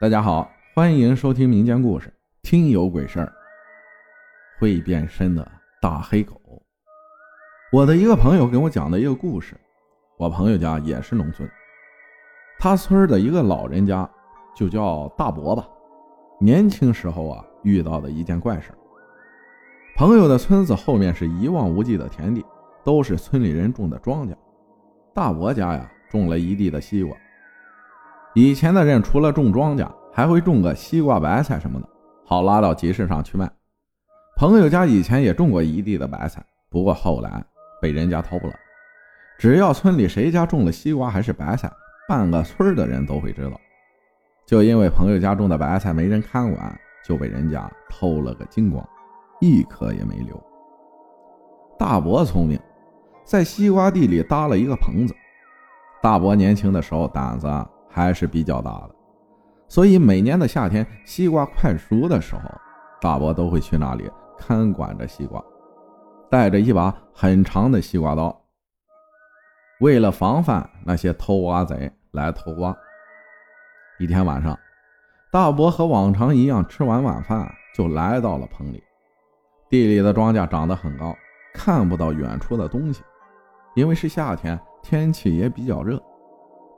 大家好，欢迎收听民间故事。听有鬼事儿，会变身的大黑狗。我的一个朋友给我讲的一个故事。我朋友家也是农村，他村的一个老人家就叫大伯吧。年轻时候啊，遇到的一件怪事。朋友的村子后面是一望无际的田地，都是村里人种的庄稼。大伯家呀，种了一地的西瓜。以前的人除了种庄稼，还会种个西瓜、白菜什么的，好拉到集市上去卖。朋友家以前也种过一地的白菜，不过后来被人家偷了。只要村里谁家种了西瓜还是白菜，半个村的人都会知道。就因为朋友家种的白菜没人看管，就被人家偷了个精光，一颗也没留。大伯聪明，在西瓜地里搭了一个棚子。大伯年轻的时候胆子。还是比较大的，所以每年的夏天，西瓜快熟的时候，大伯都会去那里看管着西瓜，带着一把很长的西瓜刀，为了防范那些偷瓜贼来偷瓜。一天晚上，大伯和往常一样吃完晚饭，就来到了棚里。地里的庄稼长得很高，看不到远处的东西，因为是夏天，天气也比较热。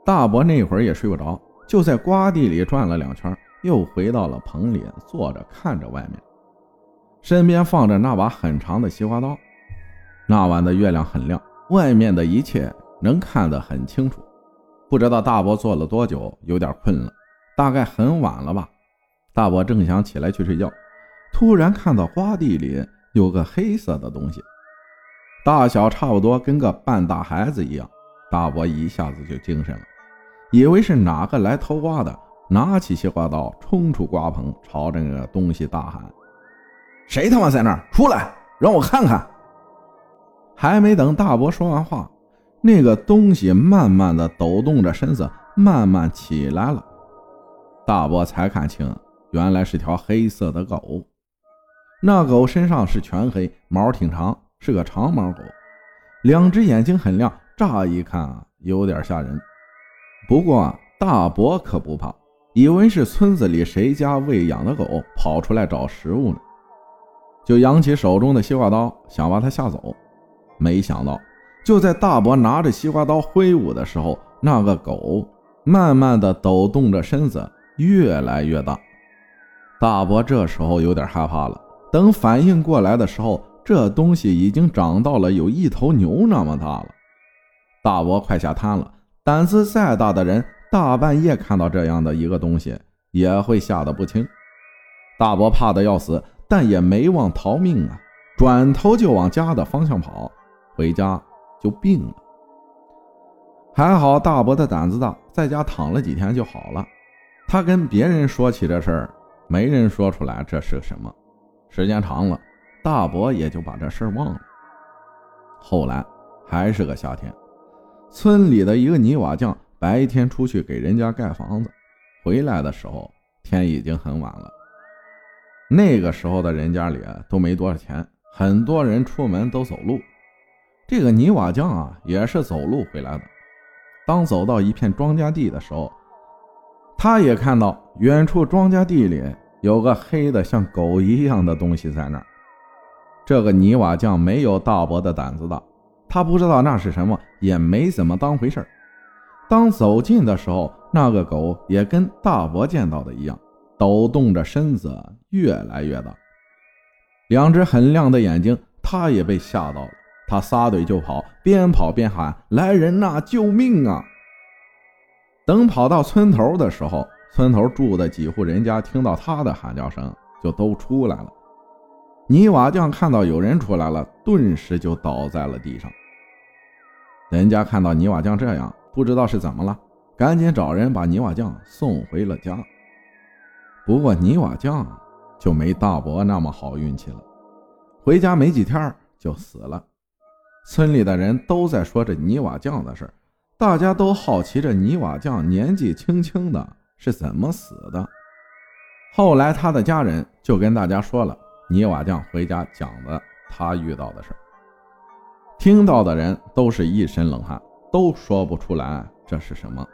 大伯那会儿也睡不着，就在瓜地里转了两圈，又回到了棚里坐着看着外面，身边放着那把很长的西瓜刀。那晚的月亮很亮，外面的一切能看得很清楚。不知道大伯坐了多久，有点困了，大概很晚了吧。大伯正想起来去睡觉，突然看到瓜地里有个黑色的东西，大小差不多跟个半大孩子一样。大伯一下子就精神了。以为是哪个来偷瓜的，拿起西瓜刀冲出瓜棚，朝着那个东西大喊：“谁他妈在那儿？出来，让我看看！”还没等大伯说完话，那个东西慢慢的抖动着身子，慢慢起来了。大伯才看清，原来是条黑色的狗。那狗身上是全黑，毛挺长，是个长毛狗，两只眼睛很亮，乍一看啊，有点吓人。不过大伯可不怕，以为是村子里谁家喂养的狗跑出来找食物呢，就扬起手中的西瓜刀想把它吓走。没想到，就在大伯拿着西瓜刀挥舞的时候，那个狗慢慢的抖动着身子，越来越大。大伯这时候有点害怕了。等反应过来的时候，这东西已经长到了有一头牛那么大了。大伯快吓瘫了。胆子再大的人，大半夜看到这样的一个东西，也会吓得不轻。大伯怕得要死，但也没忘逃命啊，转头就往家的方向跑。回家就病了。还好大伯的胆子大，在家躺了几天就好了。他跟别人说起这事儿，没人说出来这是什么。时间长了，大伯也就把这事儿忘了。后来还是个夏天。村里的一个泥瓦匠白天出去给人家盖房子，回来的时候天已经很晚了。那个时候的人家里都没多少钱，很多人出门都走路。这个泥瓦匠啊也是走路回来的。当走到一片庄稼地的时候，他也看到远处庄稼地里有个黑的像狗一样的东西在那儿。这个泥瓦匠没有大伯的胆子大。他不知道那是什么，也没怎么当回事当走近的时候，那个狗也跟大伯见到的一样，抖动着身子越来越大，两只很亮的眼睛。他也被吓到了，他撒腿就跑，边跑边喊：“来人呐，救命啊！”等跑到村头的时候，村头住的几户人家听到他的喊叫声，就都出来了。泥瓦匠看到有人出来了，顿时就倒在了地上。人家看到泥瓦匠这样，不知道是怎么了，赶紧找人把泥瓦匠送回了家。不过泥瓦匠就没大伯那么好运气了，回家没几天就死了。村里的人都在说这泥瓦匠的事大家都好奇这泥瓦匠年纪轻轻的是怎么死的。后来他的家人就跟大家说了泥瓦匠回家讲的他遇到的事听到的人都是一身冷汗，都说不出来这是什么。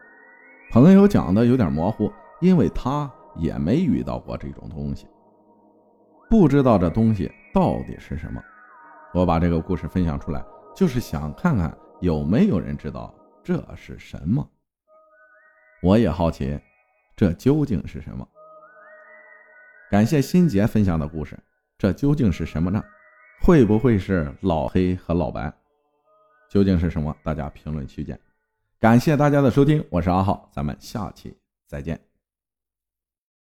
朋友讲的有点模糊，因为他也没遇到过这种东西，不知道这东西到底是什么。我把这个故事分享出来，就是想看看有没有人知道这是什么。我也好奇，这究竟是什么？感谢新杰分享的故事，这究竟是什么呢？会不会是老黑和老白？究竟是什么？大家评论区见。感谢大家的收听，我是阿浩，咱们下期再见。